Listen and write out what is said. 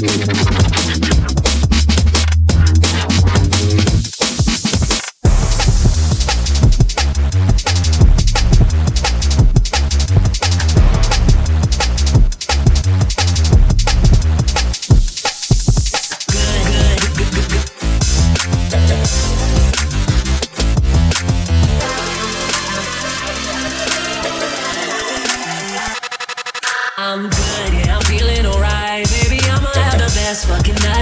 The ass fucking night.